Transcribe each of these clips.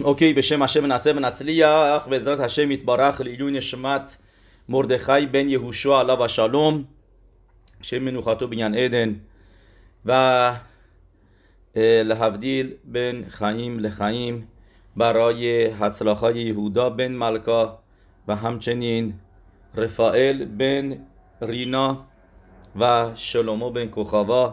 אוקיי, בשם השם נעשה ונצליח, בעזרת השם יתברך לעילוי נשמת מרדכי בן יהושע עליו השלום, שם מנוחתו בעניין עדן, ולהבדיל בין חיים לחיים برای הצלחת יהודה בן מלכה و همچنین رفائل بن رینا و شلومو بن کوخاوا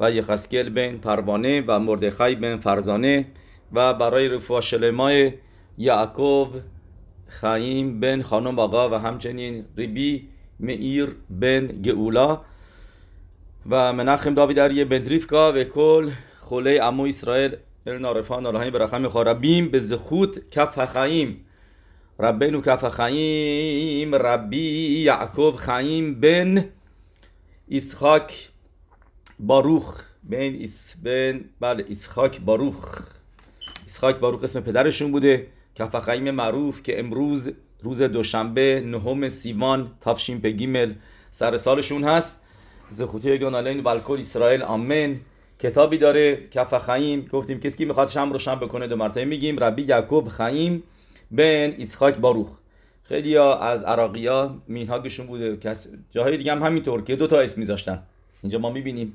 و یخسکل بن پروانه و مردخای بن فرزانه و برای رفوع شلمای یعقوب خایم بن خانم آقا و همچنین ریبی مئیر بن گئولا و منخم داوید اریه بدریفکا و کل خوله امو اسرائیل ارنا رفان الهی برخم خاربیم به زخوت کف خایم. ربینو کف خایم. ربی یعقوب خایم بن اسحاک باروخ. بن اس بن بله اسحاک باروخ. اسحاک باروخ اسم پدرشون بوده کف خایم معروف که امروز روز دوشنبه نهم سیوان تافشین پگیمل سر سالشون هست. زخوتی گانالین و الکل اسرائیل آمین. کتابی داره کف خایم گفتیم کسی که می‌خواد شم رو شم بکنه دو مرتبه میگیم. ربی یعقوب خایم بن اسحاک باروخ. خیلی ها از عراقی ها مینهاگشون بوده. کس جاهای دیگه هم همینطور که دو تا اسم میذاشتن. اینجا ما می‌بینیم.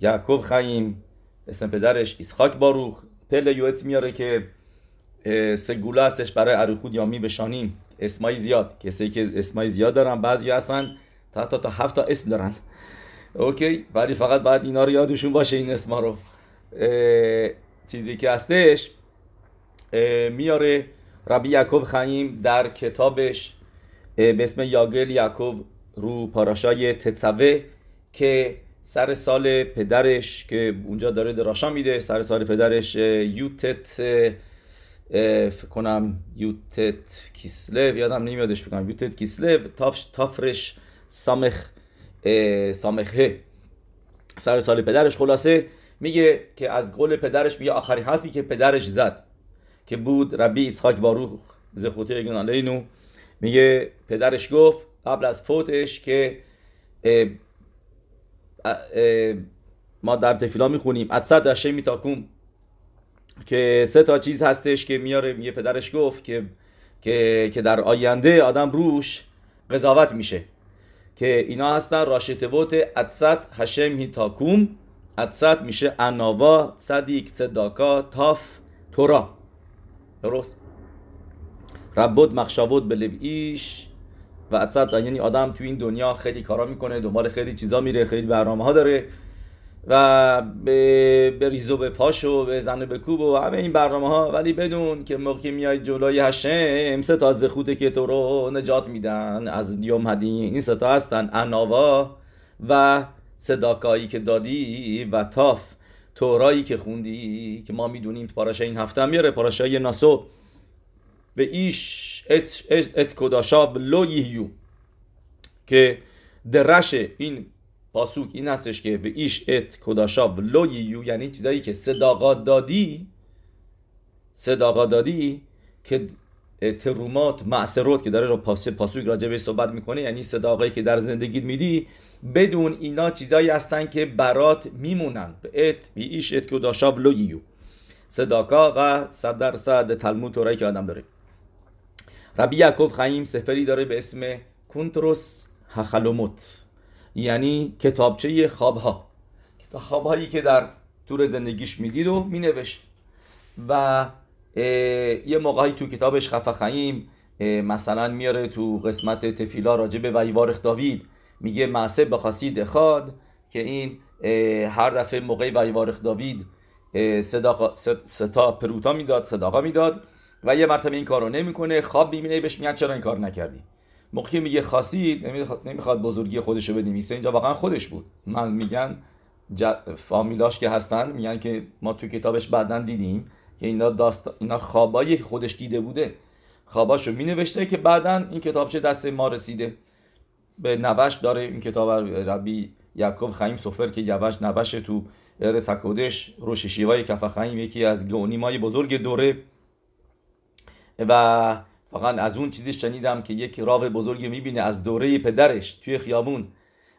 یعقوب خایم اسم پدرش اسحاک باروخ. پله یویت میاره که سگوله هستش برای اروخود یا می بشانیم. اسمای زیاد. کسی که اسمای زیاد دارن بعضی هستن تا تا تا هفت تا اسم دارن. اوکی؟ ولی فقط بعد اینا رو یادشون باشه این اسما رو. چیزی که هستش میاره ربی یعقوب خیم در کتابش به اسم یاگل یعقوب رو پاراشای تتسوه که سر سال پدرش که اونجا داره دراشا میده سر سال پدرش یوتت فکر کنم یوتت کیسلو یادم نمیادش بکنم یوتت کیسلو تافش تافرش سامخ سامخه. سر سال پدرش خلاصه میگه که از قول پدرش میگه آخرین حرفی که پدرش زد که بود ربی اسحاک باروخ زخوته گنالینو میگه پدرش گفت قبل از فوتش که ما در تفیلا می‌خونیم. اتصد اشی میتاکوم. که سه تا چیز هستش که میاره میگه پدرش گفت که که که در آینده آدم روش قضاوت میشه. که اینا هستن. راشتبوت اتصد هشم هیتاکوم اتصد میشه اناوا صدیق صداکا تاف تورا. درست. ربود مخشابود به ایش و اتصد یعنی آدم تو این دنیا خیلی کارا می‌کنه دنبال خیلی چیزا میره خیلی برنامه ها داره و به, به ریزو به پاشو به زن به کوب و همه این برنامه ها ولی بدون که موقعی میای جلوی هشم سه تا از خوده که تو رو نجات میدن. از دیوم هدین این سه تا هستن اناوا و صداکایی که دادی و تاف. تورایی که خوندی که ما می‌دونیم پاراشا این هفته میاره پاراشای ناسو. به ایش ات, ات, کداشا لو یهیو که درش این پاسوک این هستش که به ایش ات کداشا لو یهیو یعنی چیزایی که صداقات دادی صداقات دادی که ترومات معصرات که داره رو پاسوک راجع به صحبت می‌کنه یعنی صداقایی که در زندگیت میدی بدون اینا چیزایی هستن که برات میمونن ات بی ایش ات کداشا لو یهیو صداقا و صد درصد تلمود تورایی که آدم داره ربی یعقوب خیم سفری داره به اسم کنتروس هخلوموت. یعنی کتابچه خوابها. خوابهایی که در طور زندگیش می‌دید و مینوشت. و یه موقعی تو کتابش خفه خیم مثلا میاره تو قسمت تفیلا راجع به ویوارخ داوید میگه معصب بخواستید اخاد که این هر دفعه موقع ویوارخ داوید ستا پروتا می‌داد صداقا می‌داد. و یه مرتبه این کارو نمی‌کنه. خواب می‌بینه بهش میگن چرا این کار نکردی؟ موقعی میگه خاصید نمی‌خواد بزرگی خودش رو بنویسه. اینجا واقعا خودش بود. من میگن فامیلاش که هستن میگن که ما تو کتابش بعدا دیدیم که اینا داست اینا خوابای خودش دیده بوده. خواباشو مینوشته که بعدا این کتابچه دست ما رسیده. به نوش داره این کتاب ربی یعقوب خیم سفر که یوش نوش تو ارس حکودش روش شیوای کف خیم یکی از گونیمای بزرگ دوره. و فقط از اون چیزی شنیدم که یک راو بزرگی می‌بینه از دوره پدرش توی خیابون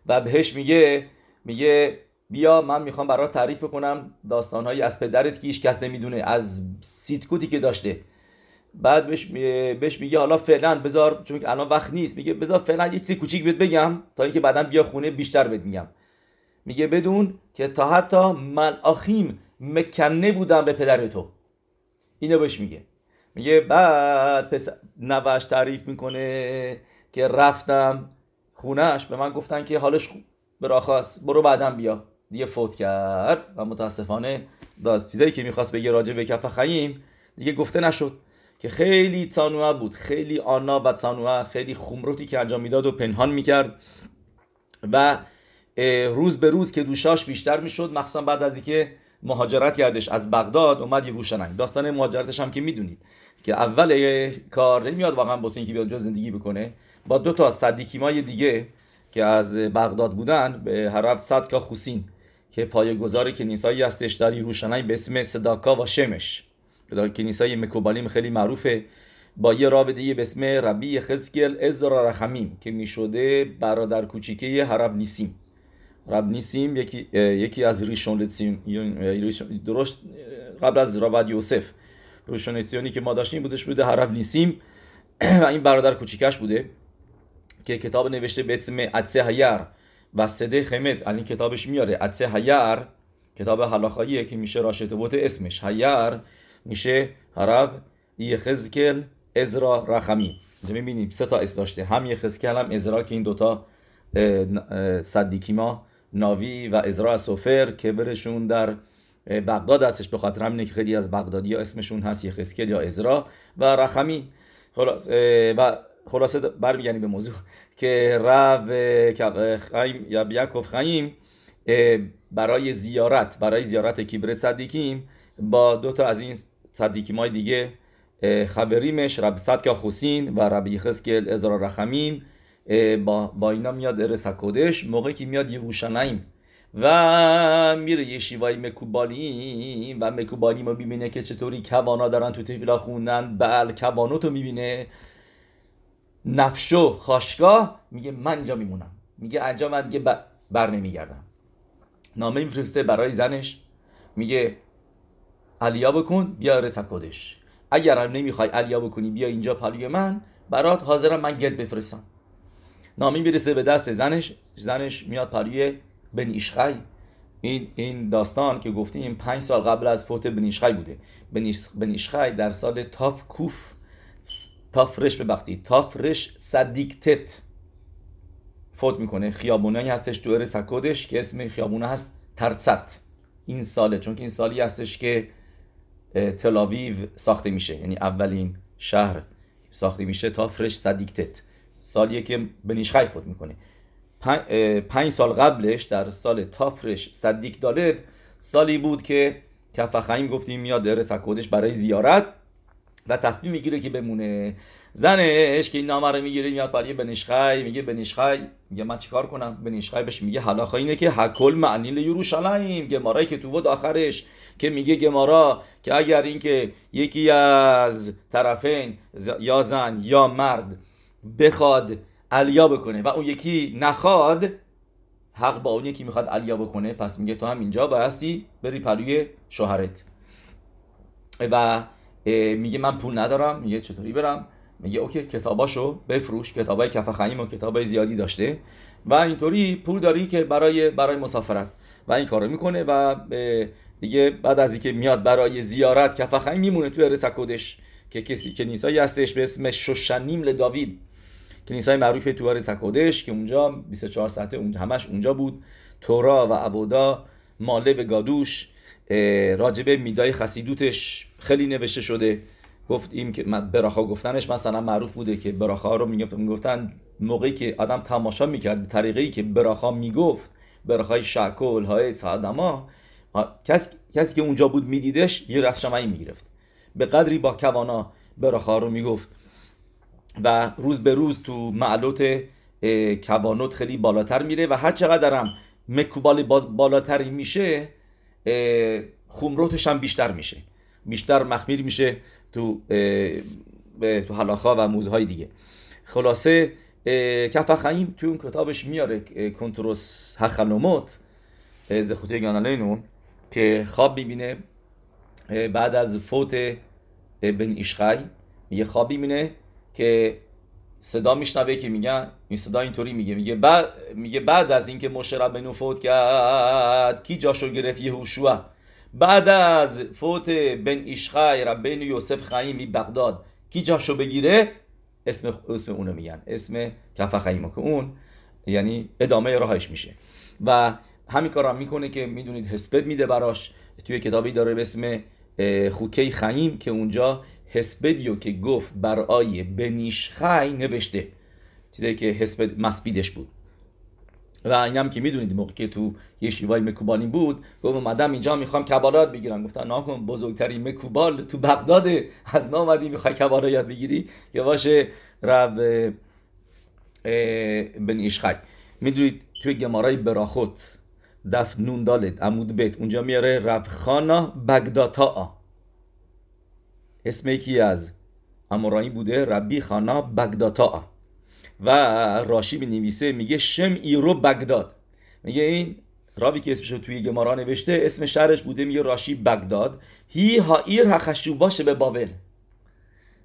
و بهش میگه میگه بیا من می‌خوام برات تعریف بکنم داستانهایی از پدرت که هیچ کس نمی‌دونه از سیتکوتی که داشته. بعد بهش, بهش میگه حالا فعلا بذار چون که الان وقت نیست میگه بذار فعلا یه چیزی کوچیک بهت بگم تا اینکه بعدا بیا خونه بیشتر بهت میگم. میگه بدون که تا حتی ملاخیم مکنه بودم به پدر تو. اینو بهش میگه. میگه بعد پس نوش تعریف می‌کنه که رفتم خونهش به من گفتن که حالش براخواست برو بعدا بیا. دیگه فوت کرد و متاسفانه داز چیزایی که می‌خواست بگه راجع به کف خییم دیگه گفته نشد که خیلی تانوه بود خیلی آنا و تانوه خیلی خمروتی که انجام می‌داد و پنهان می‌کرد و روز به روز که دوشاش بیشتر می‌شد مخصوصا بعد از اینکه مهاجرت کردش از بغداد اومد یروشلایم داستان مهاجرتش هم که می‌دونید که اول کار نمیاد واقعا بوسه اینکه بیاد زندگی بکنه. با دو تا صدیکیمای دیگه که از بغداد بودن به حرف صدکا خوسین که پایه‌گذار کنیسایی هستش در یروشلایم به اسم صداکا و شمش. کنیسای مکوبالیم خیلی معروفه. با یه رابطه به اسم ربی خزکل ازرا رحمیم که می‌شده برادر کوچیکه حرب نیسیم. رب نیسیم یکی, یکی از ریشون درست قبل از راود یوسف. ریشون که ما داشتیم بودش بوده حرب نیسیم و این برادر کوچیکش بوده که کتاب نوشته به اسم عدسه هیر و صده خمد. از این کتابش میاره. عدسه هیر کتاب حلاخاییه که میشه راشت بوت اسمش. هیر میشه حرب یخزکل ازرا رخمی. اینجا می‌بینیم سه تا اسم داشته. هم یخزکل هم ازرا که این دوتا صدیکیما ناوی و ازرا سوفر که برشون در بغداد هستش به خاطر همینه که خیلی از بغدادی ها اسمشون هست یخزکل یا ازرا و رخمی. خلاص و خلاصه برمیگردیم به موضوع که رب خیم یا بیاکوف خیم برای زیارت برای زیارت کیبر صدیکیم با دو تا از این صدیکیم های دیگه خبریمش رب صدکا خوسین و رب یخزکل ازرا رخمیم. با, با اینا میاد ارس کدش موقعی که میاد یروشلایم و میره یه شیوای مکوبالی و مکوبالی ما می‌بینه که چطوری کوانا دارن تو تفیلا خوندن. بل کوانو تو می‌بینه. نفشو خاشگاه میگه من اینجا میمونم. میگه انجام من دیگه بر نمیگردم. نامه میفرسته برای زنش. میگه علیا بکن بیا رس کدش اگر هم نمی‌خوای علیا بکنی بیا اینجا پالی من. برات حاضرم من گت بفرستم. نامی می‌رسه به دست زنش زنش میاد پالی بن ایشخای این این داستان که گفتیم پنج سال قبل از فوت بن ایشخای بوده. بن ایشخای در سال تاف کوف تافرش ببختی تافرش صدیکتت فوت می‌کنه. خیابونایی هستش تو ارس کدش که اسم خیابونه هست ترست این ساله چون که این سالی هستش که تلاویو ساخته میشه. یعنی اولین شهر ساخته میشه تا فرش صدیکتت. سالیه که بنیشخای فوت می‌کنه. پنج سال قبلش در سال تافرش صدیک دالد سالی بود که کفخیم گفتیم میاد در سکودش برای زیارت و تصمیم می‌گیره که بمونه. زنش که این نامه رو می‌گیره میاد برای بنیشخای میگه بنیشخای میگه من چیکار کنم؟ بنیشخای بهش میگه حالا اینه که حکل معنی یروشلایم گمارایی که تو بود آخرش که میگه گمارا که اگر اینکه یکی از طرفین یا زن یا مرد بخواد علیا بکنه و اون یکی نخواد حق با اون یکی می‌خواد علیا بکنه پس میگه تو هم اینجا بایستی بری پلوی شوهرت. و میگه من پول ندارم میگه چطوری برم؟ میگه اوکی کتاباشو بفروش کتابای کف خیم و کتابای زیادی داشته. و اینطوری پول داری که برای برای مسافرت. و این کارو می‌کنه و دیگه بعد از اینکه میاد برای زیارت کف خیم میمونه تو ارسکودش که کسی که نیسایی هستش به اسم شوشنیم لداوید. کنیسای معروف تو ارسکودش که اونجا 24 ساعته اونجا همش اونجا بود. تورا و عبودا ماله به گادوش راجبه میدای خسیدوتش خیلی نوشته شده. گفتیم که براخا گفتنش مثلا معروف بوده که براخا رو می‌گفتن موقعی که آدم تماشا می‌کرد طریقی که براخا می‌گفت براخای شکل های سادما کسی, که اونجا بود میدیدش یه رفت شمعی می‌گرفت. به قدری با کوانا براخا رو می‌گفت. و روز به روز تو معلوت کوانوت خیلی بالاتر میره و هر چقدر هم مکوبال بالاتری میشه خمروتش هم بیشتر میشه. بیشتر مخمیر میشه تو تو حلاخا و موزه های دیگه. خلاصه کف خیم تو اون کتابش میاره کنتروس هخلوموت زخوتی گانالینو که خواب می‌بینه بعد از فوت بن ایشخای میگه خواب می‌بینه که صدا میشنوه که میگن این صدا اینطوری میگه. میگه بعد میگه بعد از اینکه مشه ربنو فوت کرد کی جاشو گرفت؟ یهوشوا بعد از فوت بن ایشخای ربن یوسف خیمی بغداد کی جاشو بگیره؟ اسم اسم اونو میگن. اسم کف خیمه که اون یعنی ادامه راهش میشه. و همین کارا می‌کنه که می‌دونید حسبت میده براش. توی کتابی داره به اسم خوکی خیم که اونجا حسبدیو که گفت برای بنیشخی نوشته. چیزی که حسبد مسبیدش بود. و این هم که می‌دونید موقع که تو یه شیوای مکوبانی بود گفت اومدم اینجا می‌خوام کبالات بگیرم. گفتن ناکن بزرگترین مکوبال تو بغداد از ما اومدی می‌خوای کبالا یاد بگیری؟ که باشه رب بن می‌دونید توی گمارای براخوت دف نون دالت عمود بیت اونجا میاره ربخانا بگداتا اسم یکی از امورایی بوده ربی خانا بگداتا و راشی می نویسه میگه شم ایرو بگداد میگه این رابی که اسمش رو توی گمارا نوشته اسم شهرش بوده میگه راشی بگداد هی ها ایر باشه به بابل.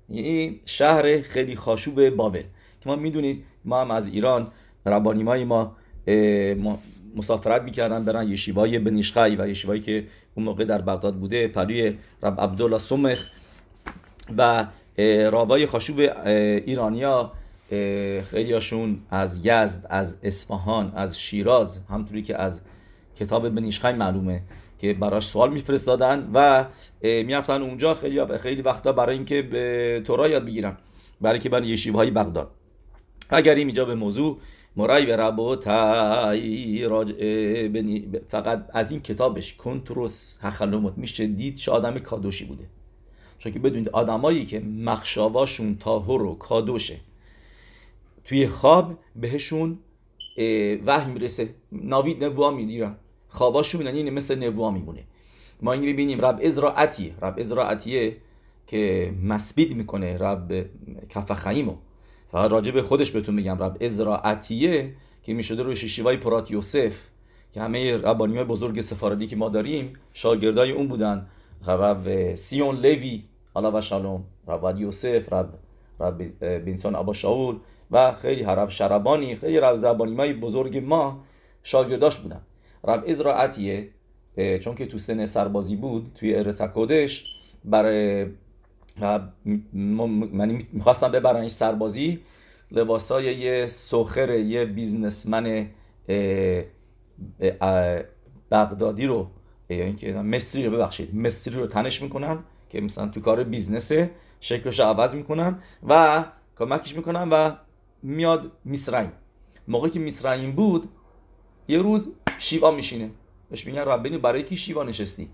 این شهر خیلی خاشوب بابل. که ما می‌دونید ما هم از ایران ربانیمای ما, مسافرت می‌کردن برن یشیوای بنیشخای و یشیوایی که اون موقع در بغداد بوده پلوی رب عبدالله سمخ و رابای خاشوب ایرانیا خیلیاشون از یزد از اصفهان از شیراز همطوری که از کتاب بنیشخای معلومه که براش سوال میفرستادن و می‌رفتن اونجا. خیلی خیلی وقتا برای اینکه به تورا یاد بگیرن برای که برای یشیوهای بغداد. اگر اینجا به موضوع مرای و ربو فقط از این کتابش کنتروس هخلومت میشه دید چه آدم کادوشی بوده. چون که بدونید آدمایی که مخشاواشون تاهر و کادوشه. توی خواب بهشون وحی می‌رسه. ناوید نبوا میدیرن خواباشون یعنی مثل نبوا میمونه. ما این ببینیم رب ازراعتی رب ازراعتیه که مسبید می‌کنه رب کف خیمو فقط به خودش بهتون میگم. رب ازراعتیه که می‌شده روی شیوای پرات یوسف که همه ربانی بزرگ سفاردی که ما داریم شاگردای اون بودن. رب سیون لوی علا و شالوم رب یوسف رب رب بینسون ابا شاول و خیلی رب شربانی خیلی رب زبانی بزرگ ما شاگرداش بودن. رب ازراعتیه چون که تو سن سربازی بود توی ارسکودش برای من می‌خواستم ببرنش سربازی لباسای یه سخر یه بیزنسمن بغدادی رو یا که مصری رو ببخشید مصری رو تنش می‌کنن. که مثلا تو کار بیزنسه شکلش عوض می‌کنن و کمکش می‌کنن و میاد میسرعیم موقعی که میسرعیم بود یه روز شیوا میشینه. بهش میگن ربینی برای کی شیوا نشستی؟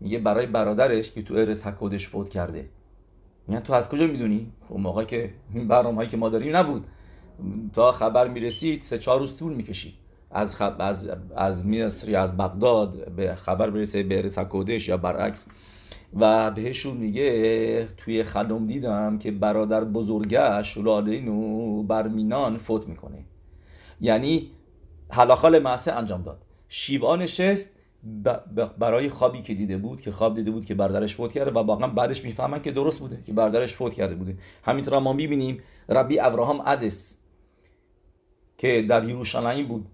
میگه برای برادرش که تو ارس حکودش فوت کرده. میگن تو از کجا می‌دونی؟ خب موقع که این برنامه‌ای که ما داریم نبود. تا خبر می‌رسید سه چهار روز طول می‌کشید. از خب از از مصر از بغداد به خبر برسه به رسکودش یا برعکس. و بهشون میگه توی خلم دیدم که برادر بزرگش رالینو برمینان فوت می‌کنه. یعنی حلاخال معصه انجام داد. شیوا نشست برای خوابی که دیده بود که خواب دیده بود که برادرش فوت کرده و واقعا بعدش می‌فهمن که درست بوده که برادرش فوت کرده بوده. همینطور ما می‌بینیم ربی ابراهام ادس که در یروشلایم بود.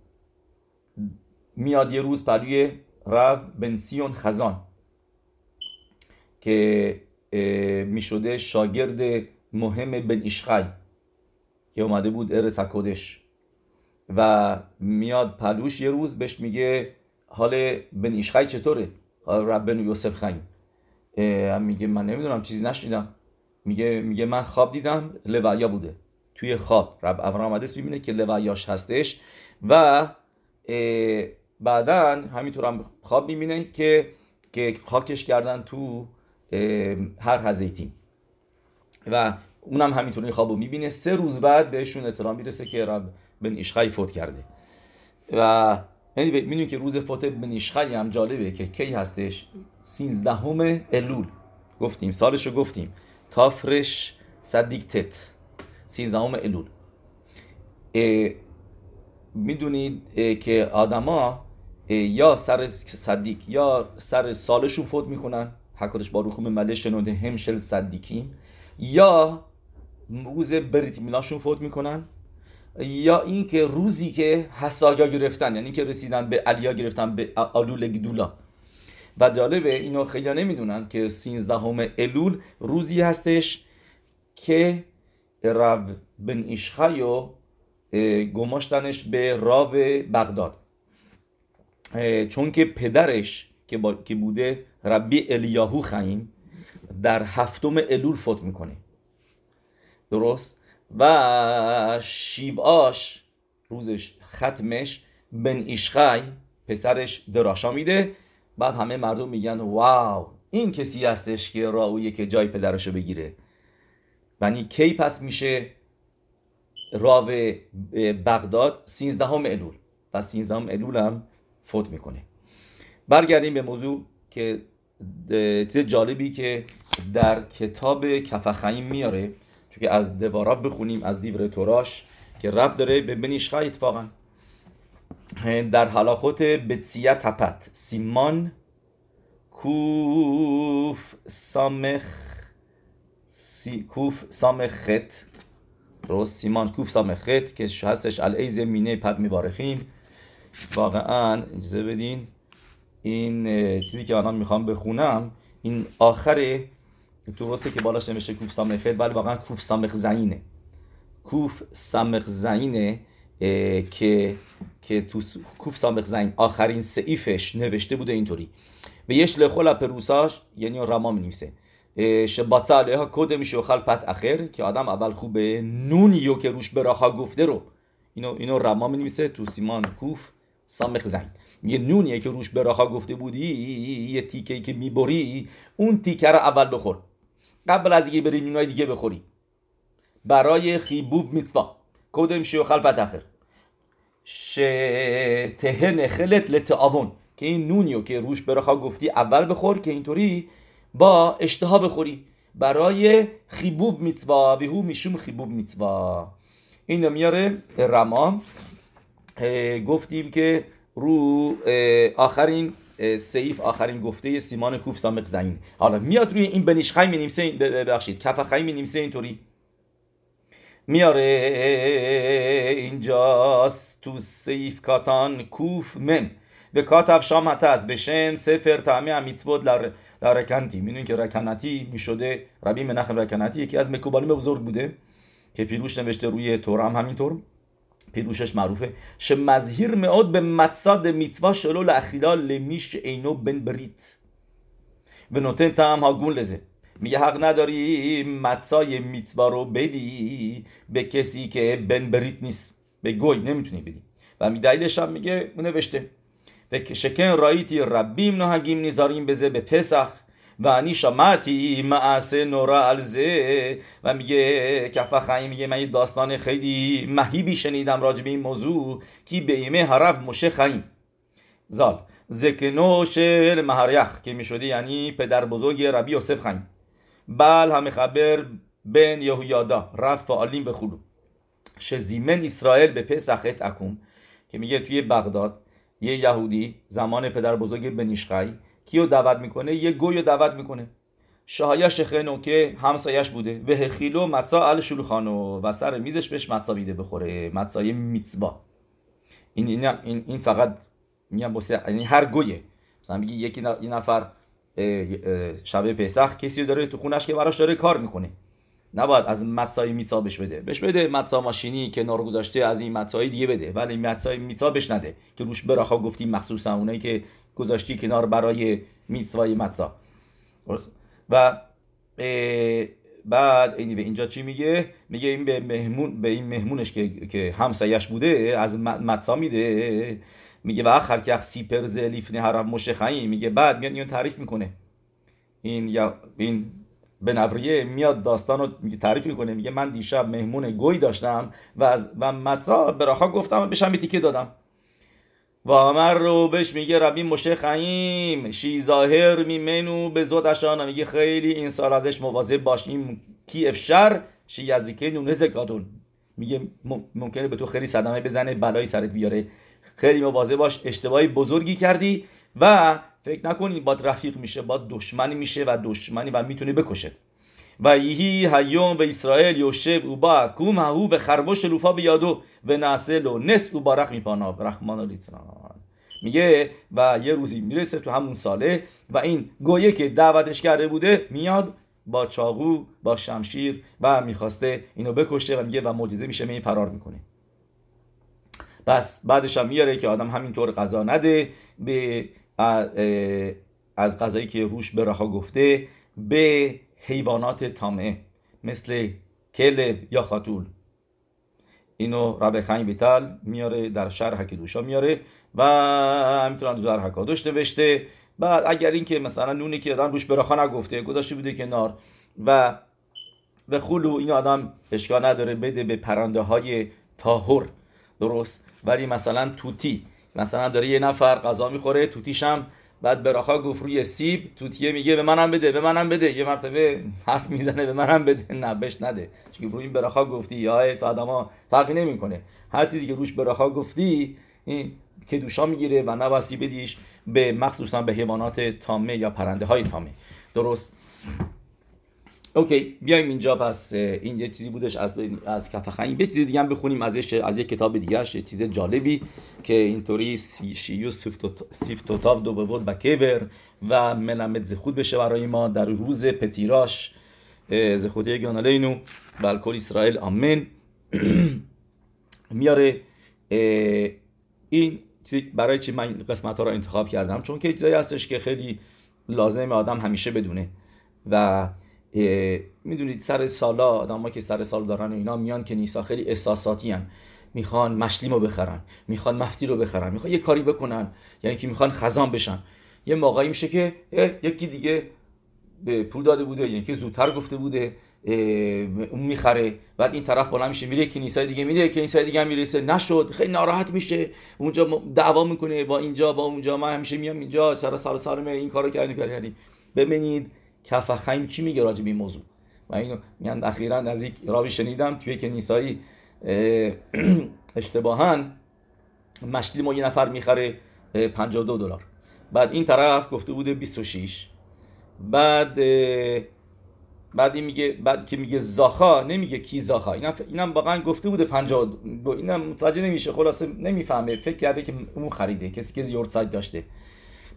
میاد یه روز پروی رب بنسیون خزان. که می‌شده شاگرد مهم بن ایشخای که اومده بود ارس کدش و میاد پلوش یه روز بهش میگه حال بن ایشخای چطوره؟ حال رب بن یوسف خیم. میگه من نمی‌دونم چیزی نشنیدم. میگه میگه من خواب دیدم لویا بوده. توی خواب. رب حدیث می‌بینه که لویاش هستش و بعدا همینطور هم خواب می‌بینه که که خاکش کردن تو هر هزیتیم و اونم همینطور این خواب می‌بینه. سه روز بعد بهشون اطلاع می‌رسه که رب بن ایشخای فوت کرده. و یعنی می‌دونی که روز فوت بن ایشخای هم جالبه که کی هستش؟ سینزدهم الول. گفتیم سالش رو گفتیم تافرش صدیق سیزدهم الول. می‌دونید که آدما یا سر صدیق یا سر سالشون فوت می‌کنن. حکادش با روخوم مله شنوده همشل صدیقیم یا روز بریت میلاشون فوت می‌کنن. یا اینکه روزی که حسایا گرفتن یعنی که رسیدن به علیا گرفتن به آلول گدولا و جالبه اینو خیلی نمی‌دونن که 13 همه الول روزی هستش که رو بن ایشخایو گماشتنش به راو بغداد. چون که پدرش. که بوده ربی الیاهو خیم در هفتم الول فوت می‌کنه درست؟ و شیباش روزش ختمش بن ایشخای پسرش دراشا میده. بعد همه مردم میگن واو این کسی هستش که راویه که جای پدرشو بگیره. یعنی کی پس میشه راو بغداد؟ سینزدهم الول. و سینزدهم الول هم فوت می‌کنه. برگردیم به موضوع که چیز جالبی که در کتاب کفخیم میاره چون که از دوارا بخونیم از دیور توراش که رب داره به بنیشخا اتفاقا. در حلاخوت بتسیه تپت سیمان کوف سامخ سی کوف سامخت درست؟ سیمان کوف سامخت که هستش الایز مینه پد میبارخیم واقعا اجازه بدین. این چیزی که الان می‌خوام بخونم این آخر درسته که بالاش نمیشه کوف سامخ ولی واقعا کوف سامخ زینه. کوف سامخ زینه که که تو کوف سامخ زین آخرین سعیفش نوشته بوده اینطوری. و یش لخول پروساش یعنی راما می نویسه شباطا علیها کد میشه خل پت اخر که آدم اول خوبه نونیو که روش براخا گفته رو. اینو اینو راما می تو سیمان کوف سامخ زین. یه نونیه که روش براخا گفته بودی یه تیکه که می‌بری اون تیکه رو اول بخور. قبل از اینکه بری نونای دیگه بخوری برای خیبوب میتوا. کدم شو خلبت اخر شته نخلت لتعاون که این نونیو که روش براخا گفتی اول بخور که اینطوری با اشتها بخوری. برای خیبوب میتوا. بهو می‌شوم خیبوب میتوا. این میاره رما. گفتیم که رو آخرین سیف آخرین گفته سیمان کوف سامق زین. حالا میاد روی این بنیش خیم نیمسه ببخشید کف خیم نیمسه اینطوری. میاره اینجاست تو سیف کاتان کوف مم. به کاتف شام از به شم سفر تعمی امیتسبود لر رکنتی می‌دونین که رکنتی می‌شده ربی منخم رکنتی یکی از مکوبالیم بزرگ بوده که پیروش نوشته روی تورم همینطور معروفه مزهیر میاد به متصاد میتوا شلو لاخیلا لمیش اینو و نوتن تام ها گون لزه. میگه حق نداری متسای میتوا رو بدی به کسی که بن بریت نیست. به گوی نمی‌تونی بدی. و میدلیلش هم میگه نوشته. و شکن رایتی ربیم نهگیم نیزاریم بزه به پسخ و انی شماتی معسه نورا الزه. و میگه کفا خیلی میگه من یه داستان خیلی مهیبی شنیدم راجع به این موضوع که به ایمه حرف مشه خیم زال زکنو شل مهریخ که می‌شده یعنی پدر بزرگ ربی یوسف خیم بل همه خبر بن یهویادا رفت فعالین به خلو شزیمن اسرائیل به پسخت اکوم که میگه توی بغداد یه یهودی زمان پدر بزرگ بنیشخای کیو دعوت می‌کنه؟ یه گویو دعوت می‌کنه. شهایا شخنو که همسایش بوده. و هخیلو متسا ال شلخانو و سر میزش بهش متسا بیده بخوره. متسای میتسبا. این این این, این فقط میگم بسیار یعنی هر گویه. مثلا میگی یکی یه نفر شب پسخ کسی داره تو خونش که براش داره کار می‌کنه. نباید از متسای میتسا بهش بده. بهش بده متسا ماشینی که گذاشته از این متسای دیگه بده. ولی متسای میتسا بهش نده. که روش براخا گفتیم مخصوصا اونایی که گذاشتی کنار برای میتسوای متسا. و بعد اینی به اینجا چی میگه؟ میگه این به مهمون به این مهمونش که که همسایش بوده از متسا میده. میگه و آخر که سیپر زلیفنی حرم مشخایی میگه بعد میاد اینو تعریف می‌کنه. این یا این به نوریه میاد داستان رو تعریف می‌کنه. میگه من دیشب مهمون گوی داشتم و از و متسا براخا گفتم بهشم تیکه دادم. و امر رو بهش میگه ربی مشه خیم شی ظاهر میمنو به زودشان. میگه خیلی این سال ازش مواظب باشیم. کی افشر شی یزیکه نونه زکادون میگه ممکنه به تو خیلی صدمه بزنه بلایی سرت بیاره. خیلی مواظب باش اشتباهی بزرگی کردی و فکر نکنی باد رفیق میشه باد دشمنی میشه و دشمنی و می‌تونه بکشه. و یهی هیوم و اسرائیل یوشب او با کوم هو و خربوش لوفا بیادو و نسل و نس او بارخ میپانا رحمان میگه و یه روزی می‌رسه تو همون ساله و این گویه که دعوتش کرده بوده میاد با چاقو با شمشیر و می‌خواسته اینو بکشه و میگه و معجزه میشه می فرار می‌کنه پس بعدش هم میاره که آدم همینطور غذا نده به از غذایی که روش به رها گفته به حیوانات تامه مثل کلب یا خاتول. اینو رب خیم بیتل میاره در شرح دوشا میاره و همینطور در حکادوش نوشته بعد اگر اینکه مثلا نونی که آدم روش براخا نگفته گذاشته بوده کنار و به خلو این آدم اشکال نداره بده به پرنده های تاهر. درست. ولی مثلا توتی مثلا داره یه نفر غذا می‌خوره توتیش هم بعد براخا گفت روی سیب توتیه میگه به منم بده به منم بده. یه مرتبه حرف می‌زنه به منم بده. نه بهش نده. چون روی این براخا گفتی یا سادما فرقی نمی‌کنه. هر چیزی که روش براخا گفتی این که دوشا می‌گیره و نبستی بدیش به مخصوصا به حیوانات تامه یا پرنده های تامه. درست؟ اوکی بیایم اینجا پس این یه چیزی بودش از از کف یه چیزی دیگه هم بخونیم ازش از یک کتاب دیگه یه چیز جالبی که اینطوری شیو سیفتوتاف دو بود و کبر و ملمت زخود بشه برای ما در روز پتیراش. زخودی گانالینو و الکل اسرائیل آمین. میاره. این برای چی من قسمت ها رو انتخاب کردم؟ چون که چیزایی هستش که خیلی لازم آدم همیشه بدونه. و می‌دونید سر سالا آدم که سر سال دارن و اینا میان که نیسا خیلی احساساتی هن. می‌خوان مشلیم رو بخرن می‌خوان مفتی رو بخرن می‌خوان یه کاری بکنن یعنی که می‌خوان خزان بشن. یه موقعی میشه که یکی دیگه به پول داده بوده یکی زودتر گفته بوده اون می‌خره. بعد این طرف بالا میشه میره کنیسای دیگه میره کنیسای دیگه هم می‌رسه. نشد خیلی ناراحت میشه. اونجا دعوا می‌کنه با اینجا با اونجا. من همیشه میام اینجا سر سال سال این کارو کردیم کردیم ببینید کف خیم چی میگه راجع به این موضوع؟ و اینو میگن اخیرا از یک راوی شنیدم توی کنیسایی اشتباها مشلی ما یه نفر می‌خره 52 دلار. بعد این طرف گفته بوده 26 بعد بعد این میگه بعد که میگه زاخا نمیگه کی زاخا. اینا اینم واقعا گفته بوده 50 اینم متوجه نمیشه خلاصه نمی‌فهمه. فکر کرده که اون خریده کسی که یورت سایت داشته.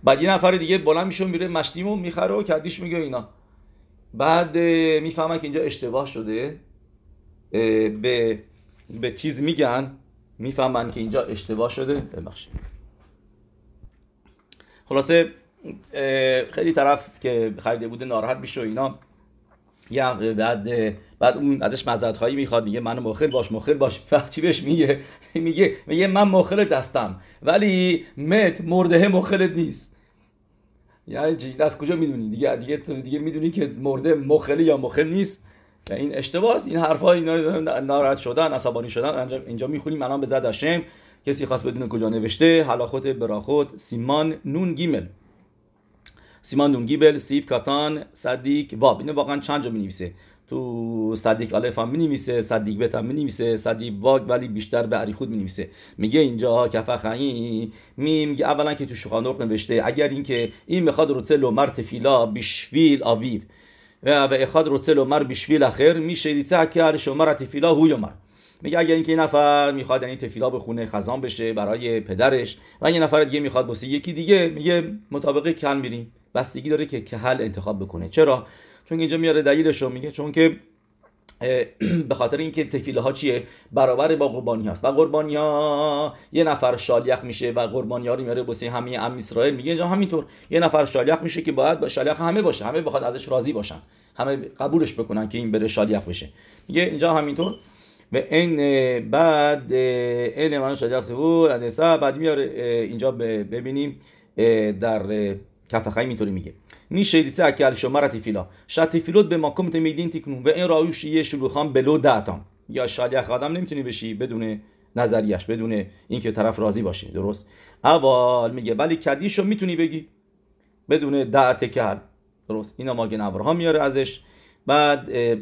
بعد یه نفر دیگه بلند میشه میره مشتیمو می‌خره و کدیش میگه اینا. بعد می‌فهمن که اینجا اشتباه شده. به به چیز میگن می‌فهمن که اینجا اشتباه شده. ببخشید. خلاصه خیلی طرف که خریده بوده ناراحت میشه و اینا. یا بعد بعد اون ازش مزد خواهی می‌خواد میگه منو مخل باش مخل باش. چی بهش میگه؟ میگه میگه من مخلت هستم ولی مت مرده مخلت نیست. یعنی از کجا می‌دونی؟ دیگه دیگه دیگه می‌دونی که مرده مخلی یا مخل نیست. این اشتباس این حرفا اینا ناراحت شدن عصبانی شدن. اینجا می‌خونیم. الان به زد کسی خواست بدون کجا نوشته. حلاخوت براخوت سیمان نون گیمل. سیمان نون گیبل سیف کاتان صدیق واب. اینو واقعا چند جا نویسه تو صدیق الف هم نویسه صدیق بت هم نویسه صدیق واگ ولی بیشتر به عریخود نویسه میگه اینجا کفه خیی می میگه اولا که تو شخانرخ نوشته اگر اینکه این می‌خواد روتل و مر تفیلا بشویل آویو و اخاد روتل مر بشویل اخر میشه ریته که شمار تفیلا هو مر. میگه اگر اینکه این نفر می‌خواد این یعنی تفیلا بخونه خزان بشه برای پدرش و یه نفر دیگه می‌خواد واسه یکی دیگه میگه مطابق کل میریم. بستگی داره که که حل انتخاب بکنه. چرا؟ چون اینجا میاره دلیلش رو میگه چون که به خاطر اینکه تفیله ها چیه؟ برابر با قربانی هاست. و قربانی ها یه نفر شالیخ میشه و قربانی ها رو میاره بسه همه ام اسرائیل. میگه اینجا همینطور. یه نفر شالیخ میشه که باید با شالیخ همه باشه. همه بخواد ازش راضی باشن. همه قبولش بکنن که این بره شالیخ بشه. میگه اینجا همینطور. و این بعد این منو شالیخ بود بعد میاره اینجا ببینیم در کف خیلی اینطوری میگه میشه ریسه اکل شما تیفیلا تیفیلوت به ماکم تمیدین تیکنون و این راوش یه شلوخان بلو دهتان یا شالیخ آدم نمی‌تونی بشی بدون نظریش بدون اینکه طرف راضی باشه درست اول میگه ولی کدیشو می‌تونی بگی بدون دعت کل درست اینا ماگن ابراهام میاره ازش بعد اه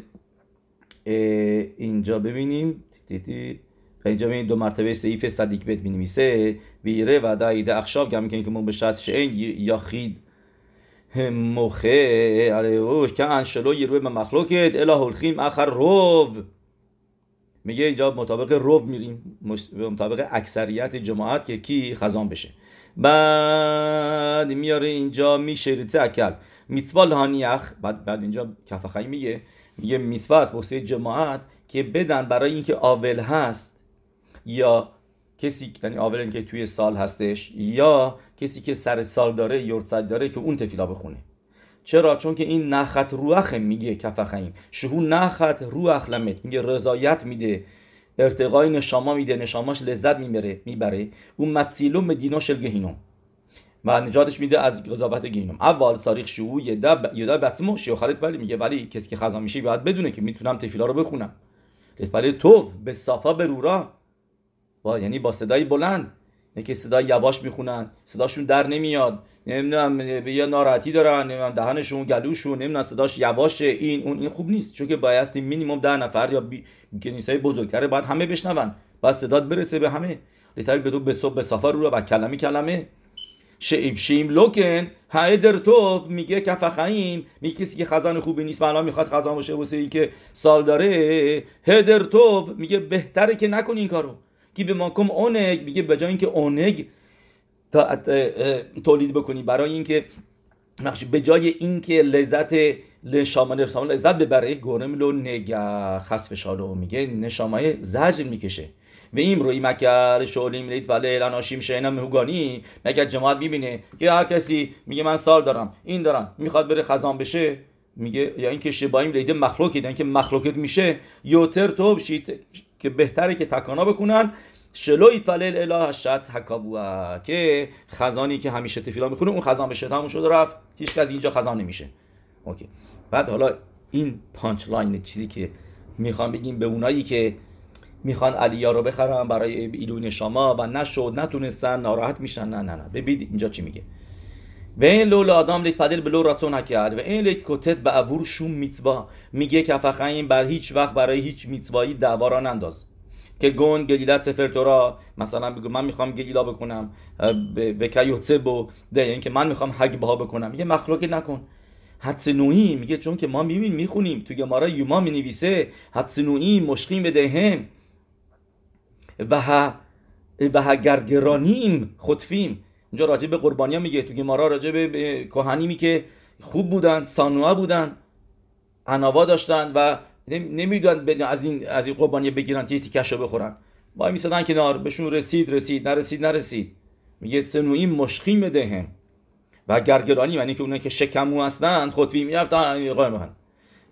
اه اینجا ببینیم تی تی تی اینجا این دو مرتبه سیف صدیق بیت می نویسه بیره و دایده اخشاب گم که ما به شرط شعین یا خید مخه آره اوش که انشلو یروه به مخلوقت اله الخیم اخر روب میگه اینجا مطابق روب میریم مطابق اکثریت جماعت که کی خزان بشه بعد میاره اینجا میشه اکل میتوا لهانیخ بعد بعد اینجا کفخایی میگه میگه میتوا است جماعت که بدن برای اینکه آول هست یا کسی یعنی آول که توی سال هستش یا کسی که سر سال داره یورتسد داره که اون تفیلا بخونه. چرا؟ چون که این نخت روخ میگه کفخیم. شهو نخت روخ لمت. میگه رضایت میده. ارتقای نشاما میده. نشاماش لذت می‌بره می‌بره. اون متسیلو مدینا شل گهینم و نجاتش میده از قضاوت گینم اول ساریخ شو یدا یدا بسمو خالد ولی میگه ولی کسی که خزان میشه باید بدونه که می‌تونم تفیلا رو بخونم. ولی تو. به صفا به رورا. با یعنی با صدای بلند. که صدای یواش می‌خونن. صداشون در نمیاد. نمی‌دونم یه ناراحتی دارن نمی‌دونم دهنشون گلوشون نمی‌دونم صداش یواشه این اون این خوب نیست. چون که بایستی مینیمم ده نفر یا بی... بزرگتره باید همه بشنون. باید صدات برسه به همه. لیتر به به صبح به سفر رو و کلمی کلمه. شیم شیم لوکن در توف میگه کف خیم میگه کسی که خزان خوبی نیست الان می‌خواد خزان باشه واسه که سال داره. هدر توف میگه بهتره که نکنی این کارو. به ماکم اونگ میگه به جای اینکه اونگ تولید بکنی برای اینکه به جای اینکه لذت لشامل لذت ببره گرم لو نگه خصف شالو میگه نشامای زجر می‌کشه. و این روی مکر شولیم لیت ولی لناشیم شینا مهوگانی مگر جماعت می‌بینه که هر کسی میگه من سال دارم این دارم می‌خواد بره خزان بشه میگه یا اینکه شبایم لیده مخلوقی که مخلوقت میشه. یوتر تو بشید که بهتره که تکانا بکنن. شلو ایتپلل اله شت حکابوه که خزانی که همیشه تفیلا می‌خونه اون خزان بشه تموم شده رفت. هیچ از اینجا خزان نمیشه. اوکی. بعد حالا این پانچ لاین چیزی که می‌خوام بگیم به اونایی که می‌خوان علیا رو بخرن برای ایلون شما و نشد نتونستن ناراحت میشن. نه نه نه. ببینید اینجا چی میگه. و این لول آدم لیت پدل به لو نکرد و این لیت کتت به عبور شوم میتوا میگه که فخیم بر هیچ وقت برای هیچ میتوایی دعوا را ننداز که گون گلیلت سفر تورا مثلا بگو من می‌خوام گلیلا بکنم به کیوتسه بو ده اینکه که من می‌خوام حگ بها بکنم یه مخلوقی نکن حدسنویی میگه چون که ما میبین می‌خونیم تو گمارا یوما می‌نویسه حدسنویی مشقیم به دهم و ها و ها گرگرانیم خطفیم اینجا راجع به قربانی ها میگه تو گمارا راجع به کهانی که خوب بودن سانوها بودن عناوا داشتن و نمی‌دونن از این از این قربانی بگیرن تی تیکشو بخورن. وای میسادن کنار بهشون رسید رسید نرسید نرسید. میگه سنوی مشخیم دهم و گرگرانی یعنی که اونایی که شکمو هستن خطبی می‌رفتن قایم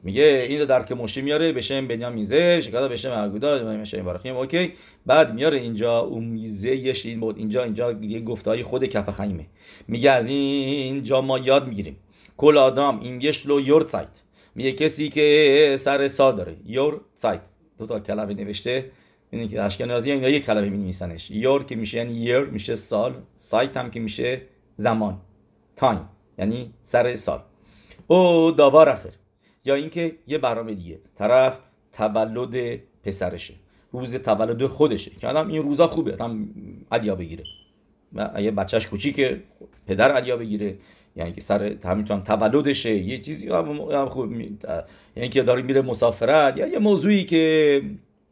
میگه این در که مشی میاره بشه بنیام میزه شکادا بشه مرگودا میشه بارخیم اوکی. بعد میاره اینجا اون میزه یش این بود. اینجا اینجا یه گفتهای خود کف خیمه. میگه از اینجا ما یاد می‌گیریم. کل آدم این یش لو یورت سایت. میگه کسی که سر سال داره. یور سایت. دو تا کلمه نوشته. اینه که اشکنازی اینا یک کلمه می نویسنش یور که میشه یعنی یر میشه سال. سایت هم که میشه زمان. تایم یعنی سر سال. او داوار اخر یا اینکه یه برنامه دیگه. طرف تولد پسرشه. روز تولد خودشه. که آدم این روزا خوبه. آدم علیا بگیره. اگه بچهش کوچیکه پدر علیا بگیره. یعنی که سر همینطور تولدشه. یه چیزی هم خوب یعنی که داره میره مسافرت. یا یه موضوعی که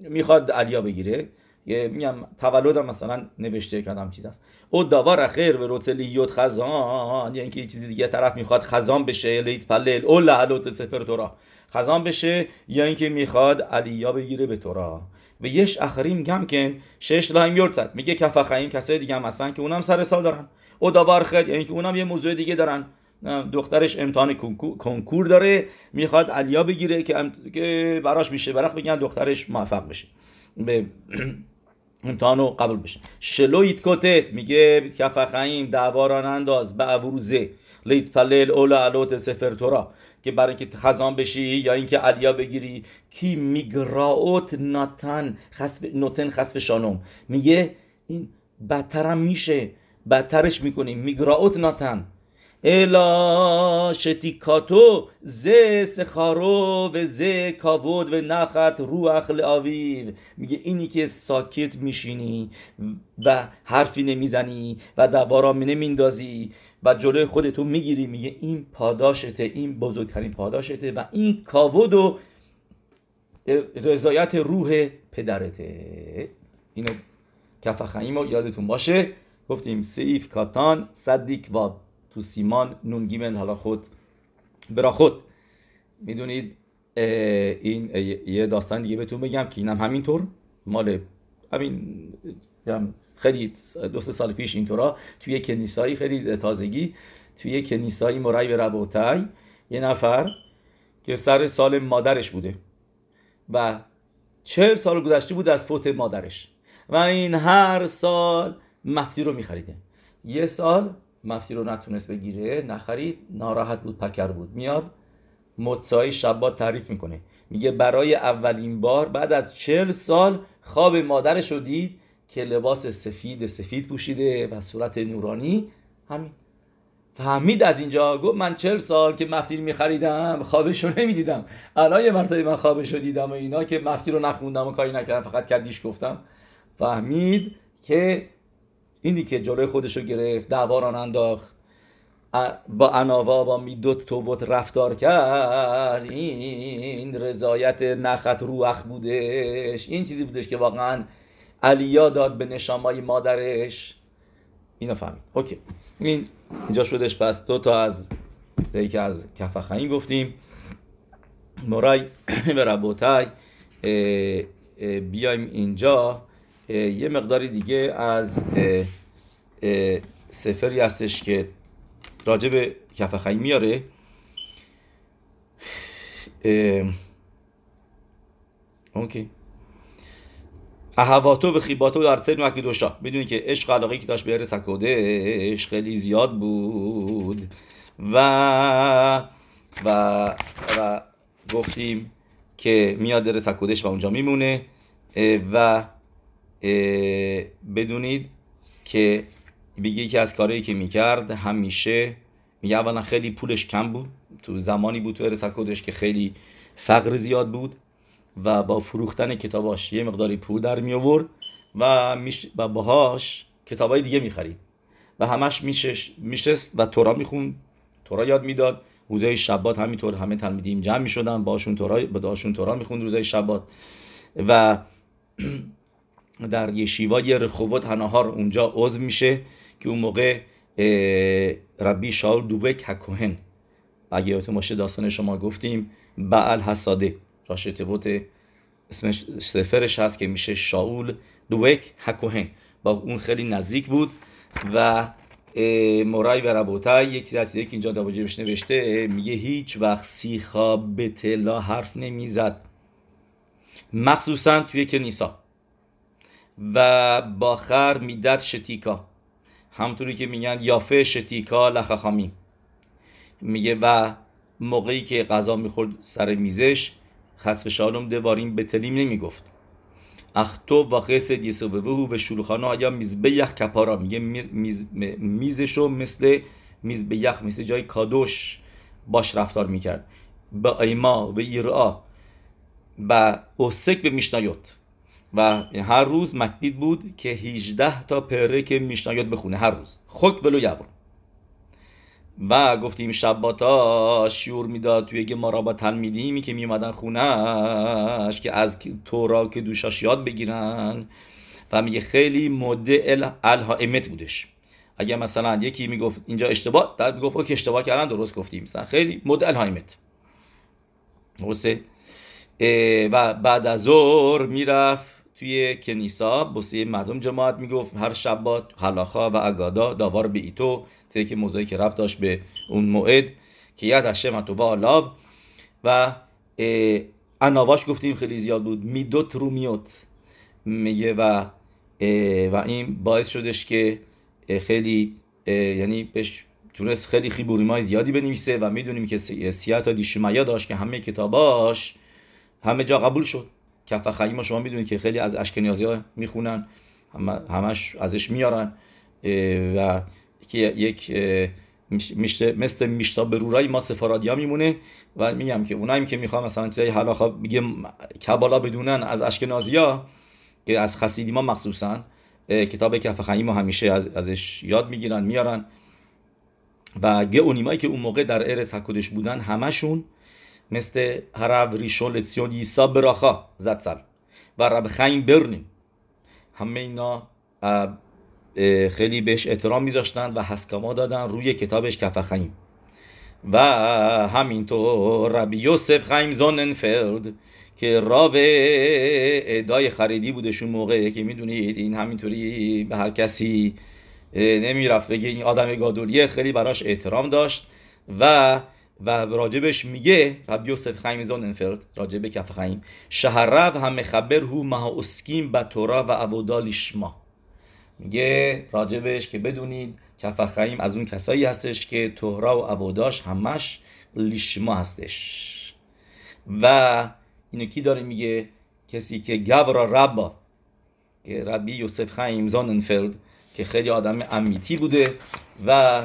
می‌خواد علیا بگیره. میگم تولد هم مثلا نوشته کردم چیز است. او داور خیر و روتلیوت خزان. یعنی که یه چیزی دیگه طرف می‌خواد خزان بشه لیت پلل. او لحلوت سفر تورا خزان بشه یا اینکه می‌خواد علیا بگیره به تورا و یش اخریم گم کن شش لایم یورتزد میگه کفا خیم کسای دیگه هم هستن که اونم سر سال دارن. او داور خیر یعنی که اونم یه موضوع دیگه دارن. دخترش امتحان کنکور داره. می‌خواد علیا بگیره که براش میشه برخ بگن دخترش موفق بشه. به امتحانو قبول بشه. شلویت کتت میگه کفخیم دعواران انداز به اوروزه لیت پلل اولا علوت سفر تورا. که برای اینکه خزان بشی یا اینکه علیا بگیری. کی میگراوت ناتن خسب نوتن خسب شانوم. میگه این بدترم میشه. بدترش می‌کنیم میگراوت ناتن. الا شتیکاتو زه سخارو و زه کاود و نخت روح آویو میگه اینی که ساکت میشینی و حرفی نمی‌زنی و دوارا نمیندازی و جلوی خودتو می‌گیری. میگه این پاداشته این بزرگترین پاداشته و این کاود و رضایت روح پدرته. اینو کفخیم یادتون باشه. گفتیم سیف کاتان صدیک باب تو سیمان نون گیمن حالا خود برا خود. می‌دونید این یه داستان دیگه بهتون بگم که اینم همینطور. مال همین خیلی دو سه سال پیش اینطورا. توی کنیسایی خیلی تازگی توی کنیسایی مرای به ربوتای یه نفر که سر سال مادرش بوده و چهل سال گذشته بود از فوت مادرش و این هر سال مفتی رو میخریده. یه سال مفتی رو نتونست بگیره نخرید ناراحت بود پکر بود. میاد مدسای شبات تعریف می‌کنه. میگه برای اولین بار بعد از چهل سال خواب مادرش رو دید که لباس سفید سفید پوشیده و صورت نورانی. همین. فهمید از اینجا. گفت من چهل سال که مفتی میخریدم خوابش رو نمی‌دیدم. الان یه مرتبه من خوابش رو دیدم و اینا که مفتی رو نخوندم و کاری نکردم فقط کدیش گفتم. فهمید که اینی که جلوی خودش رو گرفت دعواران انداخت. با اناوا با میدوت توبت رفتار کرد. این رضایت نخت روخ بودش. این چیزی بودش که واقعا علیا داد به نشامای مادرش. اینو فهمید. اوکی. این اینجا شدش. پس دو تا از زی که از کف گفتیم. مرای و ربوتای بیایم اینجا. یه مقداری دیگه از سفری هستش که راجع به کف میاره. اوکی. اهواتو و خیباتو در سر مکی دوشا بدونی که عشق علاقه که داشت به عشق خیلی زیاد بود. و و و گفتیم که میاد ارس و اونجا میمونه. و بدونید که بگی یکی از کارهایی که می‌کرد همیشه میگه اولا خیلی پولش کم بود تو زمانی بود تو ارس که خیلی فقر زیاد بود و با فروختن کتاباش یه مقداری پول در می آورد و, میش... و باهاش کتابای دیگه می خرید. و همش میشش میشست و تورا میخون تورا یاد می‌داد روزای شبات همینطور همه تلمیدیم جمع می شدن باشون تورا باشون تورا می‌خوند روزای شبات. و در یشیوا یه رخوت هناهار اونجا عضو میشه که اون موقع ربی شاول دوبک هکوهن. اگه یادتون باشه داستان شما گفتیم بعل حساده. راشتوت اسمش سفرش هست که میشه شاول دوک هکوهن. با اون خیلی نزدیک بود و مورای و ربوتای یک چیز که اینجا داباجبش نوشته میگه هیچ وقت سیخا بتلا حرف نمی‌زد. مخصوصا توی کنیسا. و باخر میدد شتیکا. همطوری که میگن یافه شتیکا لخخامی میگه و موقعی که غذا می‌خورد سر میزش خسف شالوم دواریم بتلیم نمی‌گفت. اختو و خسد یسوبهو و شلوخانو آیا میزبیخ کپارا. میگه میز میزشو مثل میزبیخ مثل جای کادوش باش رفتار می‌کرد. با ایما و ایرا و اوسک به میشنایوت. و هر روز مکبید بود که 18 تا پره که میشنایوت بخونه هر روز. خوک بلو یبرو و گفتیم شباتا شیور می‌داد توی گمارا با تلمیدیمی که میومدن خونهش که از تورا که دوشاش یاد بگیرن. و میگه خیلی مده الها امت بودش. اگر مثلا یکی می‌گفت اینجا اشتباه در می‌گفت که اشتباه کردن درست گفتیم. مثلا خیلی مده الها امت و بعد از ظهر می‌رفت توی کنیسا بسیه مردم جماعت می‌گفت هر شبات حلاخا و اگادا داوار به ایتو که موضوعی که ربط داشت به اون موعد که ید هشم و آلاو و اناواش گفتیم خیلی زیاد بود میدوت رومیوت میگه و و این باعث شدش که خیلی یعنی بهش تونست خیلی های زیادی بنویسه و می‌دونیم که سیاتا دیشمایا داشت که همه کتاباش همه جا قبول شد. کف خیما شما می‌دونید که خیلی از اشکنیازی ها می‌خونن همش ازش میارن. و که یک مثل میشتا برورای ما سفارادیا میمونه. و میگم که اونایی که می‌خوام مثلا چیزای حلاخا میگه کبالا بدونن از اشکنازیا که از خسیدی ما مخصوصا کتاب کف خیمو همیشه ازش یاد می‌گیرن میارن. و گئونیمایی که اون موقع در ارس حکودش بودن همشون مثل رب ریشون لسیون یسا براخا زدسل و رب خیم برنیم. همه اینا خیلی بهش احترام میذاشتن و حسکما دادن روی کتابش کف خیم. و همینطور ربی یوسف خیم زوننفلد که راو ادای خریدی بودشون موقع که می‌دونید این همینطوری به هر کسی نمی‌رفت بگه این آدم گادولیه خیلی براش احترام داشت. و و راجبش میگه رب یوسف خیم زوننفلد راجب کف خیم شهرب هم خبر هو مها اسکیم با تورا و عبودا لیشما میگه راجبش که بدونید کف خیم از اون کسایی هستش که تورا و عبوداش همش لیشما هستش. و اینو کی داره میگه؟ کسی که گورا ربا که ربی یوسف خیم زوننفلد که خیلی آدم امیتی بوده و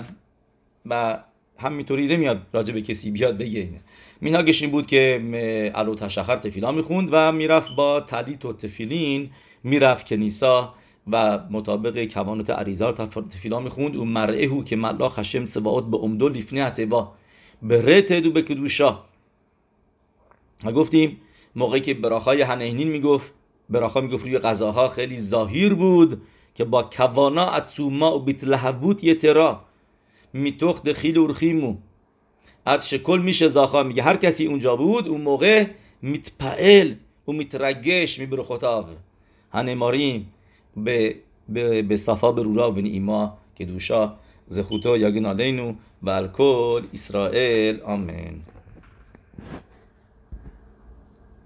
و همینطوری نمیاد راجع به کسی بیاد بگه اینه. میناگش این بود که علو تشخر تفیلا می‌خوند و می‌رفت با تلیت و تفیلین می‌رفت کنیسا و مطابق کوانت عریزار تفیلا می‌خوند. اون مرعه که ملا خشم سباعت به امدو لیفنی اتوا به رت دو به کدوشا و گفتیم موقعی که براخای هنهنین می‌گفت براخا می‌گفت روی غذاها خیلی ظاهر بود که با کوانا اتسوما و بیت لحبوت یترا میتوخ دخیل ورخیمو از شکل میشه زاخا میگه هر کسی اونجا بود اون موقع میتپعل و میترگش میبرو خطاب. هنماریم به به به صفا برورا و ایما که دوشا زخوتو یاگن علینو و الکل اسرائیل آمین.